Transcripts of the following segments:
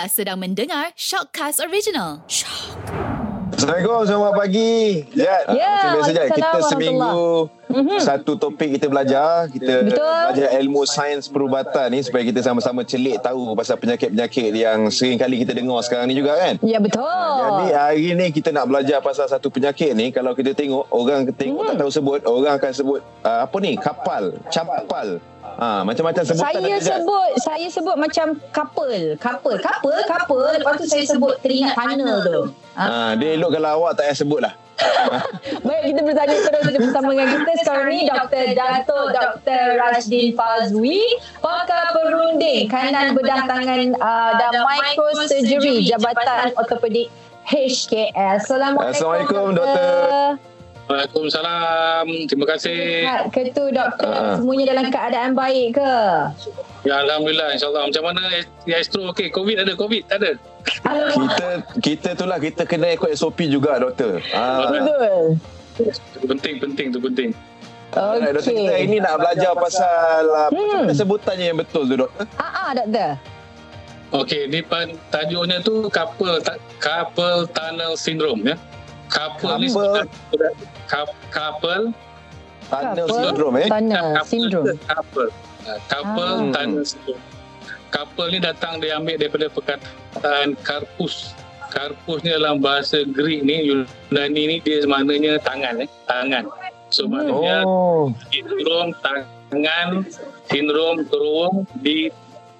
Anda sedang mendengar Shockcast Original. Shock. Assalamualaikum, selamat pagi. Jad, Ya, macam biasa Jad, kita seminggu Mhm. satu topik kita belajar. Kita Betul. belajar ilmu sains perubatan ni supaya kita sama-sama celik tahu pasal penyakit-penyakit yang sering kali kita dengar sekarang ni juga kan. Ya betul. Jadi hari ni kita nak belajar pasal satu penyakit ni kalau kita tengok orang tengok tak Hmm. tahu sebut orang akan sebut uh, apa ni kapal capal ha, macam-macam sebutan saya ada, sebut saya sebut macam couple, couple, couple, couple. Lepas tu saya sebut teringat tunnel tu. Ha? ha, dia elok kalau awak tak payah sebut lah Baik, kita bertanya terus bersama dengan kita sekarang ni Dr. Dato Dr. Rajdin Fazwi, pakar perunding kanan bedah tangan uh, dan microsurgery Jabatan Ortopedik HKS. Assalamualaikum, Assalamualaikum, Doktor. Waalaikumsalam. Terima kasih. Sihat ke tu doktor? Ah. Semuanya dalam keadaan baik ke? Ya Alhamdulillah insyaAllah. Macam mana Astro okey? Covid ada? Covid tak ada? Alhamdulillah. kita kita tu lah kita kena ikut SOP juga doktor ha, Betul. Penting, penting tu penting. Alright, doktor Okey. kita hari ni nak belajar pasal uh, Hmm. mana sebutannya yang betul tu doktor Ah, ah, doktor. Okey, ni tajuknya tu couple ta, couple tunnel syndrome ya. Couple, ni Couple. couple tunnel syndrome eh Tunnel syndrome. Couple. Couple Ah. tunnel syndrome. Couple ni datang dia ambil daripada perkataan karpus. Karpus ni dalam bahasa Greek ni Yunani ni dia maknanya tangan eh, tangan. So maknanya oh sindrom tangan, sindrom terowong di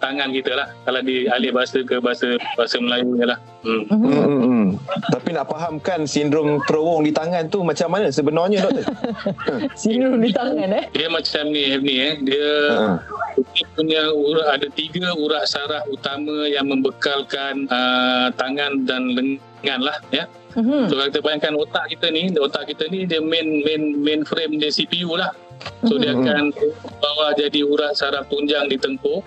tangan kita lah. Kalau di alih bahasa ke bahasa bahasa Melayu ni lah. Hmm. Hmm, hmm, hmm. Tapi nak fahamkan sindrom terowong di tangan tu macam mana sebenarnya doktor? Syndrome di tangan eh. Dia macam ni, ni eh. Dia Ha. dia punya urat, ada tiga urat saraf utama yang membekalkan uh, tangan dan lengan lah ya. Mhm. So kalau kita bayangkan otak kita ni, otak kita ni dia main main main frame dia CPU lah. So dia Mhm. akan bawa jadi urat saraf tunjang di tengkuk.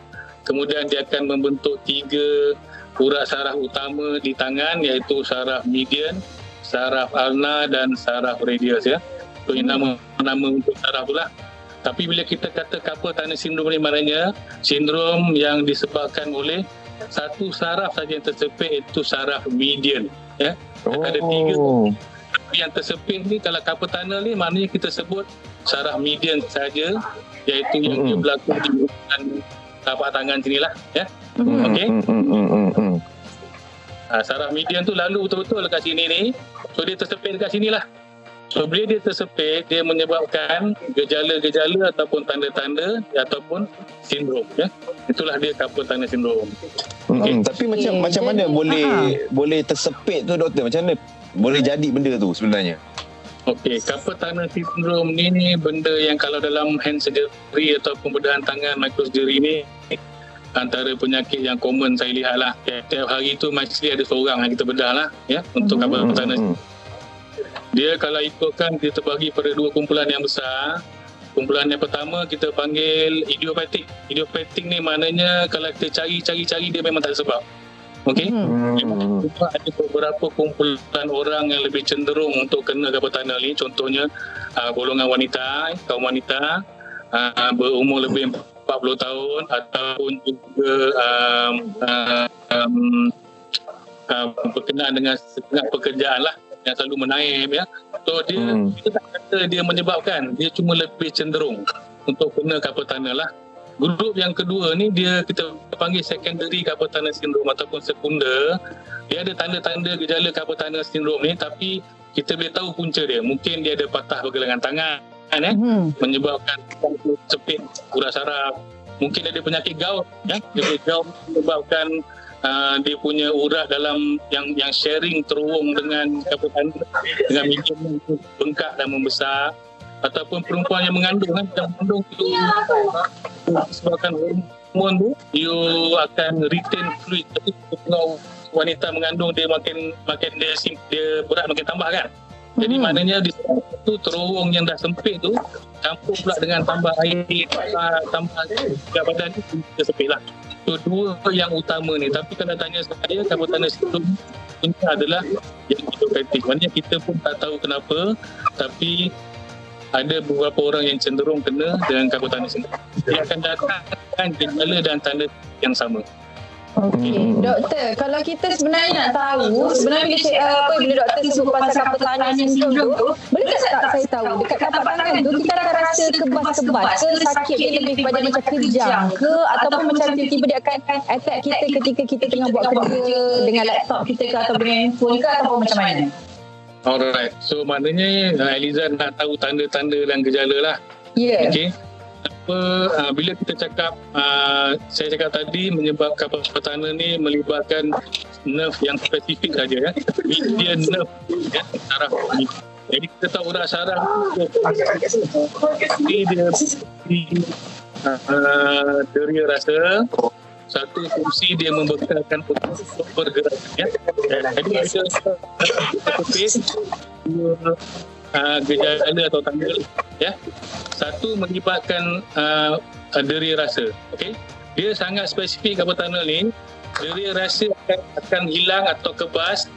Kemudian dia akan membentuk tiga urat saraf utama di tangan iaitu saraf median, saraf ulna dan saraf radius ya. So ini nama nama untuk saraf tu lah. Tapi bila kita kata carpal tunnel syndrome ni maknanya sindrom yang disebabkan oleh satu saraf saja yang tersepit iaitu saraf median ya. Ada tiga. Oh. Yang tersepit ni kalau carpal tunnel ni maknanya kita sebut saraf median saja iaitu yang dia berlaku di urutan tapak tangan sini lah ya. Okey. Hmm, hmm, hmm, hmm. Ha, saraf median tu lalu betul-betul dekat sini ni. So dia tersepit dekat sini lah. So bila dia tersepit, dia menyebabkan gejala-gejala ataupun tanda-tanda ataupun sindrom. Ya. Itulah dia tunnel syndrome. Hmm, Okey. hmm. Tapi macam Okey, macam mana jadi- boleh Ha. boleh tersepit tu doktor? Macam mana boleh jadi benda tu sebenarnya? Okey, carpal tunnel syndrome ni ni benda yang kalau dalam hand surgery ataupun bedahan tangan microsurgery ni antara penyakit yang common saya lihat lah. Setiap hari tu mesti ada seorang yang kita bedah lah ya untuk Mhm. carpal Hmm, tunnel Dia kalau ikutkan dia terbagi pada dua kumpulan yang besar. Kumpulan yang pertama kita panggil idiopatik. Idiopatik ni maknanya kalau kita cari-cari-cari dia memang tak ada sebab. Okey? Hmm. Cuma ada beberapa kumpulan orang yang lebih cenderung untuk kena carpal tunnel ni. Contohnya uh, golongan wanita, kaum wanita uh, berumur lebih 40 tahun ataupun juga um, uh, um, uh, berkenaan dengan setengah pekerjaan lah yang selalu menaib ya. So dia Hmm. kita tak kata dia menyebabkan, dia cuma lebih cenderung untuk kena carpal tunnel lah. Grup yang kedua ni dia kita panggil secondary carpal tunnel syndrome ataupun sekunder. Dia ada tanda-tanda gejala carpal tunnel syndrome ni tapi kita boleh tahu punca dia. Mungkin dia ada patah pergelangan tangan kan eh Mhm. menyebabkan sepit urat saraf. Mungkin ada penyakit gout ya. Dia gout menyebabkan uh, dia punya urat dalam yang yang sharing terowong dengan carpal tunnel dengan itu bengkak dan membesar ataupun perempuan yang mengandung kan yang mengandung tu. Sebabkan hormon tu you akan retain fluid. Tapi kalau wanita mengandung dia makin makin dia sim, dia berat makin tambah kan? Jadi Mhm. maknanya di tu terowong yang dah sempit tu campur pula dengan tambah air tambah, berat badan tu dia sempit lah. So dua yang utama ni. Tapi kalau tanya saya carpal tunnel syndrome ini adalah yang idiopathic maknanya kita pun tak tahu kenapa tapi ada beberapa orang yang cenderung kena dengan carpal tunnel syndrome dia akan datangkan gejala dan tanda yang sama. Okey, doktor, kalau kita sebenarnya nak tahu, sebenarnya bila saya, uh, apa bila doktor sebut pasal kapal tangan sindrom tu, boleh tak saya tahu? Dekat kapal tangan tu kita akan rasa kebas-kebas ke sakit dia lebih kepada macam kejang ke ataupun macam tiba-tiba dia akan attack kita ketika kita tengah buat kerja dengan laptop kita ke atau dengan handphone ke ataupun macam mana? Alright. So maknanya uh, Eliza nak tahu tanda-tanda dan gejala lah. Ya. Yeah. Okay. Apa, uh, bila kita cakap, uh, saya cakap tadi menyebabkan petana ni melibatkan nerve yang spesifik saja ya. Dia nerve ya, saraf. Jadi kita tahu urat saraf dia dia uh, deria rasa satu fungsi dia membekalkan untuk bergerak ya. Jadi ada satu uh, gejala atau tanda ya. Satu melibatkan uh, deri rasa. Okey. Dia sangat spesifik kapal tunnel ni. Deri rasa akan, akan hilang atau kebas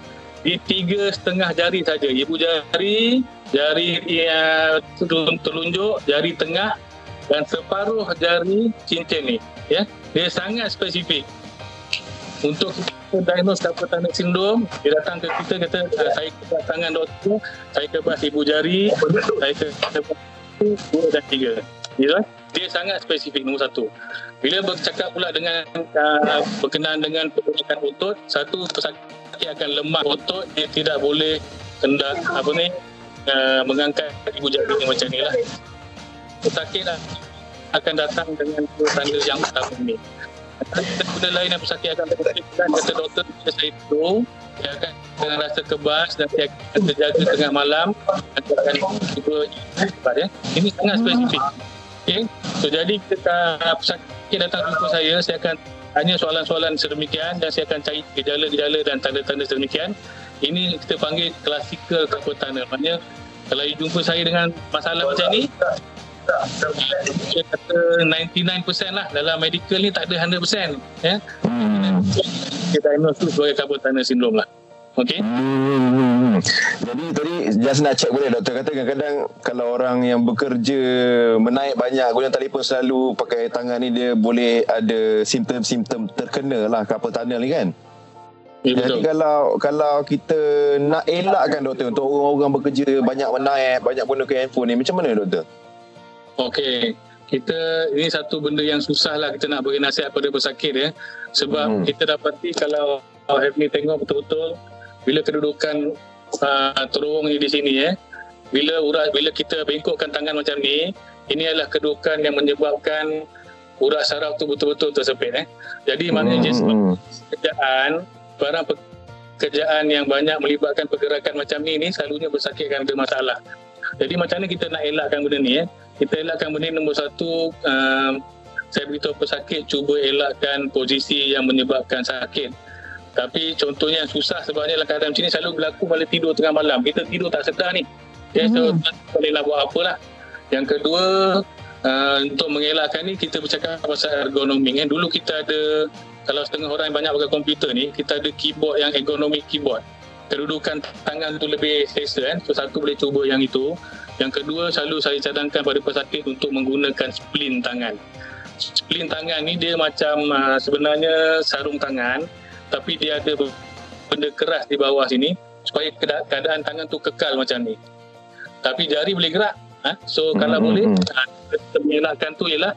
di tiga setengah jari saja. Ibu jari, jari uh, telunjuk, jari tengah dan separuh jari cincin ni. Ya, dia sangat spesifik. Untuk kita diagnose tunnel sindrom, dia datang ke kita kata uh, saya kebas tangan doktor, saya kebas ibu jari, saya kebas dua dan tiga. Ya, dia sangat spesifik nombor satu. Bila bercakap pula dengan uh, berkenaan dengan pergerakan otot, satu pesakit akan lemah otot, dia tidak boleh hendak apa ni uh, mengangkat ibu jari macam ni lah. Pesakit lah akan datang dengan tanda yang utama ni. Benda lain yang pesakit akan terjadikan kata doktor saya tidur dia akan dengan rasa kebas dan dia akan terjaga tengah malam dan dia akan tidur ya. ini sangat spesifik okay. so jadi kita pesakit datang jumpa saya saya akan tanya soalan-soalan sedemikian dan saya akan cari gejala-gejala dan tanda-tanda sedemikian ini kita panggil klasikal kapal maknanya kalau jumpa saya dengan masalah macam ni saya kata 99% lah dalam medical ni tak ada 100% ya. Hmm. Kita diagnose tu sebagai carpal tunnel syndrome lah. Okay. Hmm. Jadi tadi just nak check boleh doktor kata kadang-kadang kalau orang yang bekerja menaik banyak guna telefon selalu pakai tangan ni dia boleh ada simptom-simptom terkena lah carpal tunnel ni kan. Ya, Jadi kalau kalau kita nak elakkan doktor untuk orang-orang bekerja banyak menaik, banyak gunakan handphone ni macam mana doktor? Okey, kita ini satu benda yang susah lah kita nak beri nasihat pada pesakit ya. Sebab hmm. kita dapati kalau Hefni tengok betul-betul bila kedudukan uh, terowong ni di sini ya. Bila urat bila kita bengkokkan tangan macam ni, ini adalah kedudukan yang menyebabkan urat saraf tu betul-betul tersepit eh. Jadi maknanya hmm. sebab kerjaan barang pekerjaan yang banyak melibatkan pergerakan macam ni ni selalunya pesakit akan ada masalah. Jadi macam mana kita nak elakkan benda ni eh? Kita elakkan benda nombor satu uh, saya beritahu pesakit cuba elakkan posisi yang menyebabkan sakit. Tapi contohnya yang susah sebabnya dalam keadaan macam ni selalu berlaku bila tidur tengah malam. Kita tidur tak sedar ni. Ya, mm-hmm. so bolehlah buat apa lah yang kedua uh, untuk mengelakkan ni kita bercakap pasal ergonomi kan? Dulu kita ada kalau setengah orang yang banyak pakai komputer ni kita ada keyboard yang ergonomic keyboard. Kedudukan tangan tu lebih selesa kan. So satu boleh cuba yang itu yang kedua selalu saya cadangkan pada pesakit untuk menggunakan splint tangan. Splint tangan ni dia macam uh, sebenarnya sarung tangan tapi dia ada benda keras di bawah sini supaya keadaan tangan tu kekal macam ni. Tapi jari boleh gerak. Ha? So hmm, kalau hmm, boleh hmm. uh, mengelakkan tu ialah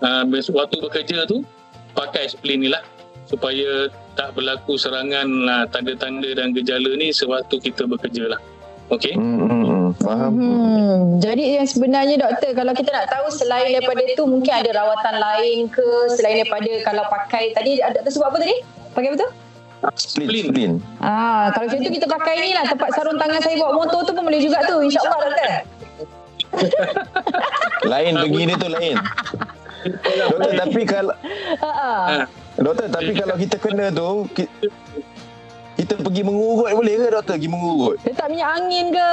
uh, waktu bekerja tu pakai splint ni lah supaya tak berlaku serangan uh, tanda-tanda dan gejala ni sewaktu kita bekerja lah. Okey. Hmm, hmm, hmm, faham. Hmm. Jadi yang sebenarnya doktor kalau kita nak tahu selain daripada itu mungkin ada rawatan lain ke selain daripada kalau pakai tadi doktor sebut apa tadi? Pakai betul? Splint. Splint. Ah, kalau macam tu kita pakai ni lah tempat sarung tangan saya bawa motor tu pun boleh juga tu insya-Allah doktor. lain begini tu lain. Doktor tapi kalau Ha. Doktor tapi kalau kita kena tu kita pergi mengurut boleh ke doktor pergi mengurut? Letak minyak angin ke?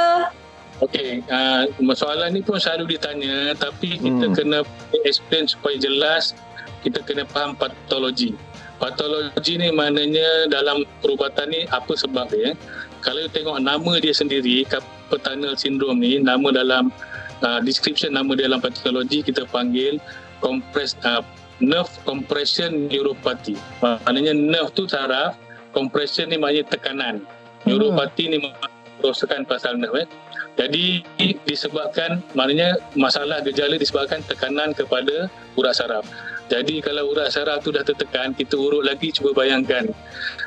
Okey, uh, soalan ni pun selalu ditanya tapi kita hmm. kena explain supaya jelas kita kena faham patologi. Patologi ni maknanya dalam perubatan ni apa sebab dia. Kalau tengok nama dia sendiri, carpal syndrome ni, nama dalam uh, description nama dia dalam patologi kita panggil compressed uh, nerve compression neuropathy. Maknanya nerve tu saraf, compression ni maknanya tekanan. Neuropathy ni merosakan pasal nerve. Eh. Jadi disebabkan maknanya masalah gejala disebabkan tekanan kepada urat saraf. Jadi kalau urat saraf tu dah tertekan, kita urut lagi cuba bayangkan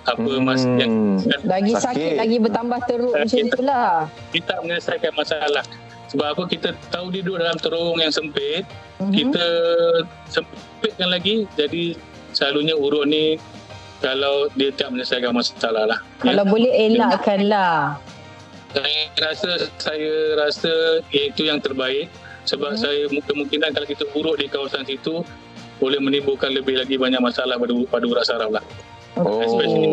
apa hmm. mas yang lagi sakit. sakit lagi bertambah teruk macam itulah. Kita menyelesaikan masalah. Sebab apa kita tahu dia duduk dalam terowong yang sempit, mm-hmm. kita sempitkan lagi jadi selalunya urut ni kalau dia tak menyelesaikan masalah lah. Kalau ya. boleh elakkanlah saya rasa saya rasa itu yang terbaik sebab hmm. saya kemungkinan kalau kita urut di kawasan situ boleh menimbulkan lebih lagi banyak masalah pada pada urat saraf lah. Oh. Especially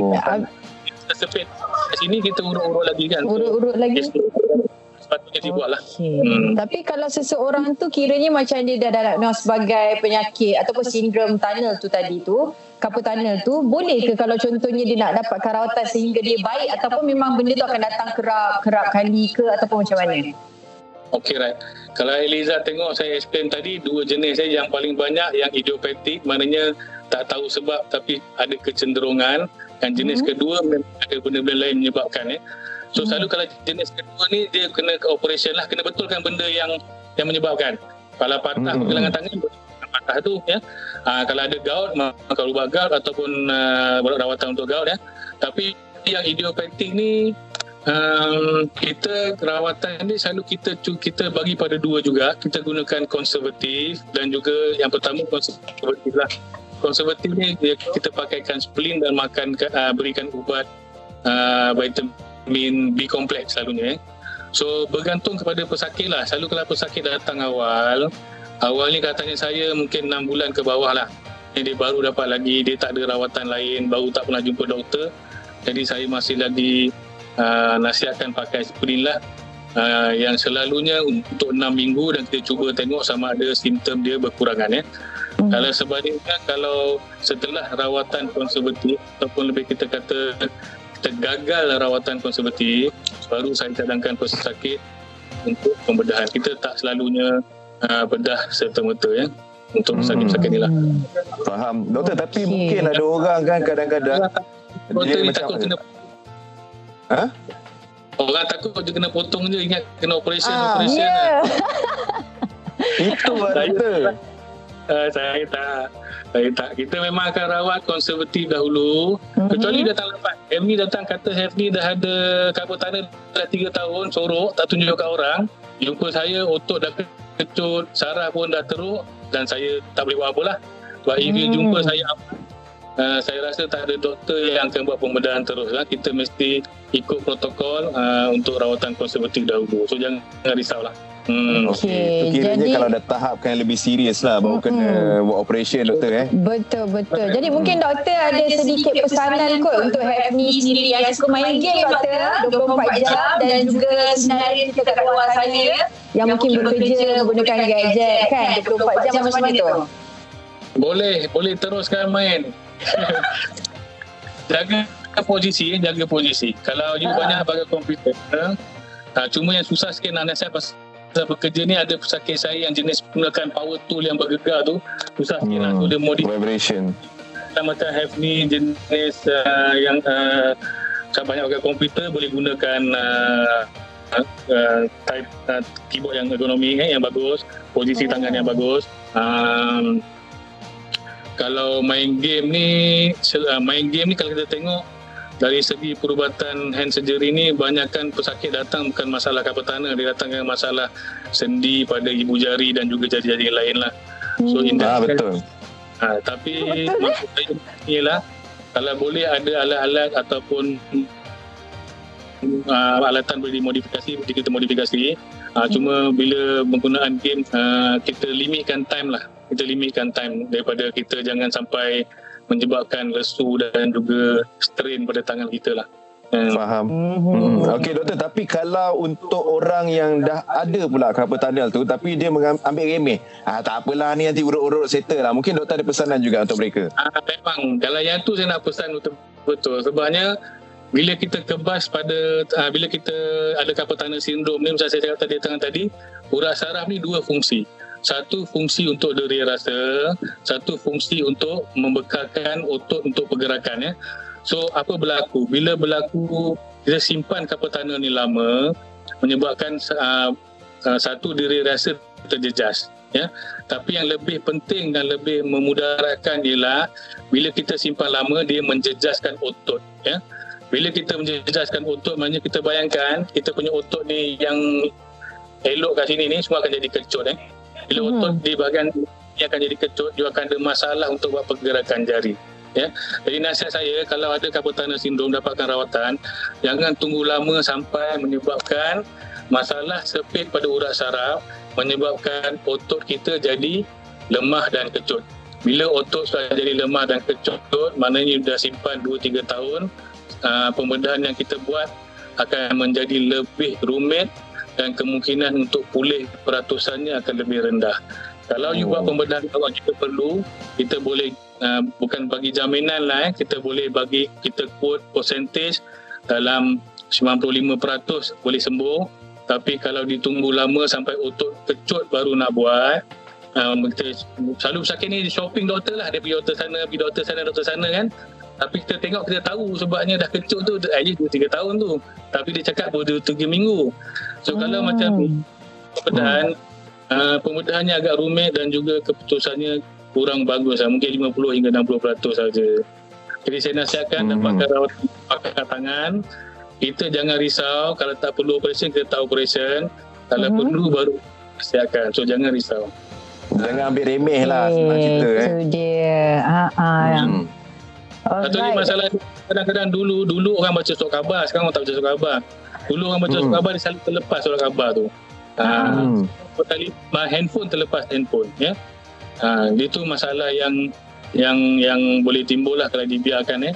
kita sepit sini kita urut-urut lagi kan. Urut-urut lagi. Sepatutnya okay. dibuat lah. Hmm. Tapi kalau seseorang tu kiranya macam dia dah diagnos sebagai penyakit ataupun sindrom tunnel tu tadi tu, couple tunnel tu boleh ke kalau contohnya dia nak dapatkan rawatan sehingga dia baik ataupun memang benda tu akan datang kerap kerap kali ke ataupun macam mana? Okay right. Kalau Eliza tengok saya explain tadi dua jenis eh, yang paling banyak yang idiopathic maknanya tak tahu sebab tapi ada kecenderungan dan jenis hmm. kedua ada benda-benda lain menyebabkan eh. So hmm. selalu kalau jenis kedua ni dia kena ke operation lah kena betulkan benda yang yang menyebabkan. Kalau patah hmm. pergelangan tangan patah tu ya. Uh, kalau ada gout maka ubah gout ataupun uh, rawatan untuk gout ya. Tapi yang idiopathic ni um, kita rawatan ni selalu kita kita bagi pada dua juga. Kita gunakan konservatif dan juga yang pertama konservatif lah. Konservatif ni kita pakaikan splin dan makan uh, berikan ubat uh, vitamin B kompleks selalunya. Eh. So bergantung kepada pesakit lah. Selalu kalau pesakit datang awal, Awal ni katanya saya mungkin 6 bulan ke bawah lah. Dia baru dapat lagi, dia tak ada rawatan lain, baru tak pernah jumpa doktor. Jadi saya masih lagi uh, nasihatkan pakai aspirin lah. Uh, yang selalunya untuk 6 minggu dan kita cuba tengok sama ada simptom dia berkurangan ya. Hmm. Kalau sebaliknya kalau setelah rawatan konservatif ataupun lebih kita kata kita gagal rawatan konservatif baru saya cadangkan pesakit untuk pembedahan. Kita tak selalunya uh, bedah serta-merta ya untuk sakit-sakit ni lah. Hmm. Faham. Doktor, tapi okay. mungkin ada orang kan kadang-kadang Doktor ni takut kena Ha? Orang takut dia kena potong je ingat kena operation ah, operation yeah. lah. Itu lah doktor. Uh, saya tak saya tak kita memang akan rawat konservatif dahulu mm-hmm. kecuali datang lepas Helmi datang kata Helmi dah ada kabut tanah dah 3 tahun sorok tak tunjuk kat orang jumpa saya otot dah kecut, saraf pun dah teruk dan saya tak boleh buat apa lah. Sebab hmm. if jumpa saya uh, saya rasa tak ada doktor yang akan buat pembedahan terus lah. Kita mesti ikut protokol uh, untuk rawatan konservatif dahulu. So jangan risau lah. Hmm. Okay. okay. Kiranya Jadi, kalau ada tahap yang lebih serius lah baru hmm. kena buat operation doktor eh. Betul betul. Jadi mungkin doktor ada sedikit pesanan kot untuk Hafni sendiri yang suka main game doktor 24 jam dan juga senarai kita kat luar sana yang mungkin bekerja menggunakan gadget kan 24 jam macam mana tu? Boleh, boleh teruskan main. jaga posisi, jaga posisi. Kalau you ha. banyak pakai komputer, ha, cuma yang susah sikit nak nasihat pasal saya bekerja ni ada pesakit saya yang jenis menggunakan power tool yang bergegar tu. Susah sikit lah tu dia modif vibration. Macam have ni jenis uh, yang uh, banyak pakai komputer boleh gunakan uh, uh, type uh, keyboard yang ergonomi eh, yang bagus posisi tangan yang bagus. Um, kalau main game ni uh, main game ni kalau kita tengok dari segi perubatan hand surgery ni banyakkan pesakit datang bukan masalah kapal tanah. Dia datang dengan masalah sendi pada ibu jari dan juga jari-jari lain lah. So hmm. ah, betul. ha, tapi maksud saya ialah kalau boleh ada alat-alat ataupun uh, alatan boleh dimodifikasi boleh kita modifikasi uh, cuma bila penggunaan game uh, kita limitkan time lah. Kita limitkan time daripada kita jangan sampai menyebabkan lesu dan juga strain pada tangan kita lah. Hmm. Faham. Hmm. Okey doktor tapi kalau untuk orang yang dah ada pula carpal tunnel tu tapi dia ambil remeh. Ah tak apalah ni nanti urut-urut settle lah. Mungkin doktor ada pesanan juga untuk mereka. Ah memang kalau yang tu saya nak pesan betul betul sebabnya bila kita kebas pada ah, bila kita ada carpal tunnel syndrome ni macam saya cakap tadi tengah tadi urat saraf ni dua fungsi. Satu fungsi untuk deri rasa, satu fungsi untuk membekalkan otot untuk pergerakan ya. So apa berlaku? Bila berlaku kita simpan kapal tanah ni lama menyebabkan uh, uh, satu diri rasa terjejas ya. Tapi yang lebih penting dan lebih memudaratkan ialah bila kita simpan lama dia menjejaskan otot ya. Bila kita menjejaskan otot maknanya kita bayangkan kita punya otot ni yang elok kat sini ni semua akan jadi kecut eh. Bila hmm. otot di bahagian ini akan jadi kecut, dia akan ada masalah untuk buat pergerakan jari. Ya. Jadi nasihat saya kalau ada kapal tanah sindrom dapatkan rawatan, jangan tunggu lama sampai menyebabkan masalah sepit pada urat saraf menyebabkan otot kita jadi lemah dan kecut. Bila otot sudah jadi lemah dan kecut, maknanya sudah simpan 2-3 tahun, uh, pembedahan yang kita buat akan menjadi lebih rumit dan kemungkinan untuk pulih peratusannya akan lebih rendah. Kalau oh. you buat oh. pembedahan awal kita perlu, kita boleh uh, bukan bagi jaminan lah eh, kita boleh bagi kita quote percentage dalam 95% boleh sembuh tapi kalau ditunggu lama sampai otot kecut baru nak buat um, kita selalu sakit ni shopping doktor lah dia pergi doktor sana pergi doktor sana doktor sana kan tapi kita tengok kita tahu sebabnya dah kecut tu aja 2 3 tahun tu tapi dia cakap baru 2 3 minggu so hmm. kalau macam pembedahan hmm. uh, pembedahannya agak rumit dan juga keputusannya kurang bagus lah. mungkin 50 hingga 60% saja jadi saya nasihatkan hmm. dapatkan rawat pakai tangan kita jangan risau kalau tak perlu operation kita tak operation kalau hmm. perlu baru siapkan so jangan risau jangan ambil remeh lah okay. senang cerita eh. itu dia ha, ha, hmm. Satu ni masalah kadang-kadang dulu dulu orang baca surat khabar, sekarang orang tak baca surat khabar. Dulu orang baca hmm. surat khabar dia selalu terlepas surat khabar tu. Ha, hmm. Tali, handphone terlepas handphone ya. Ha, itu masalah yang yang yang boleh timbul lah kalau dibiarkan ya.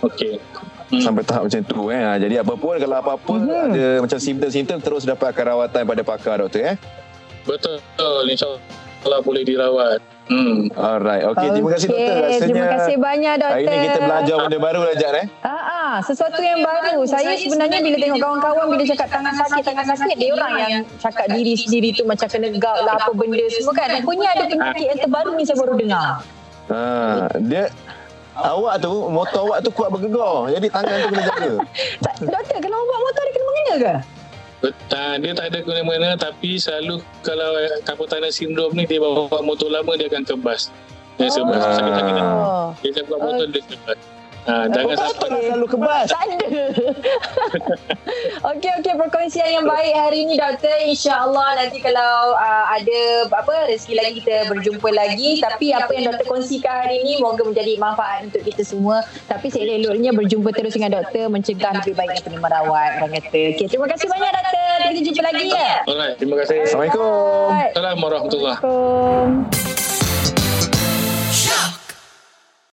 Okey. Hmm. Sampai tahap macam tu eh. Ha, jadi apa pun kalau apa-apa hmm. ada macam simptom-simptom terus dapatkan rawatan pada pakar doktor eh. Betul. InsyaAllah boleh dirawat. Hmm. Alright. Okey, okay. terima kasih doktor. Rasanya terima kasih banyak doktor. Hari ini kita belajar benda baru lah eh. Ha ah, sesuatu yang baru. Saya sebenarnya bila tengok kawan-kawan bila cakap tangan sakit, tangan sakit, dia orang yang cakap diri sendiri tu macam kena gout lah apa benda semua kan. Punya ada penyakit yang terbaru ni saya baru dengar. Ha, dia Awak tu, motor awak tu kuat bergegar. Jadi tangan tu kena jaga. doktor, kalau awak motor dia kena mengena ke? Tak, dia tak ada guna-guna tapi selalu kalau kapal tanah sindrom ni dia bawa motor lama dia akan kebas. Dia sebab oh. sakit-sakit. Dia sebab motor dia kebas. Ha, jangan sampai okay. selalu kebas. Tak ada. okey okey perkongsian yang baik hari ini doktor. Insya-Allah nanti kalau uh, ada apa rezeki lagi kita berjumpa lagi tapi apa yang doktor kongsikan hari ini moga menjadi manfaat untuk kita semua. Tapi seelok-eloknya berjumpa terus dengan doktor mencegah lebih baiknya penerima rawat orang kata. Okey terima kasih banyak doktor. Kita jumpa lagi ya. Alright, terima kasih. Assalamualaikum. Assalamualaikum warahmatullahi.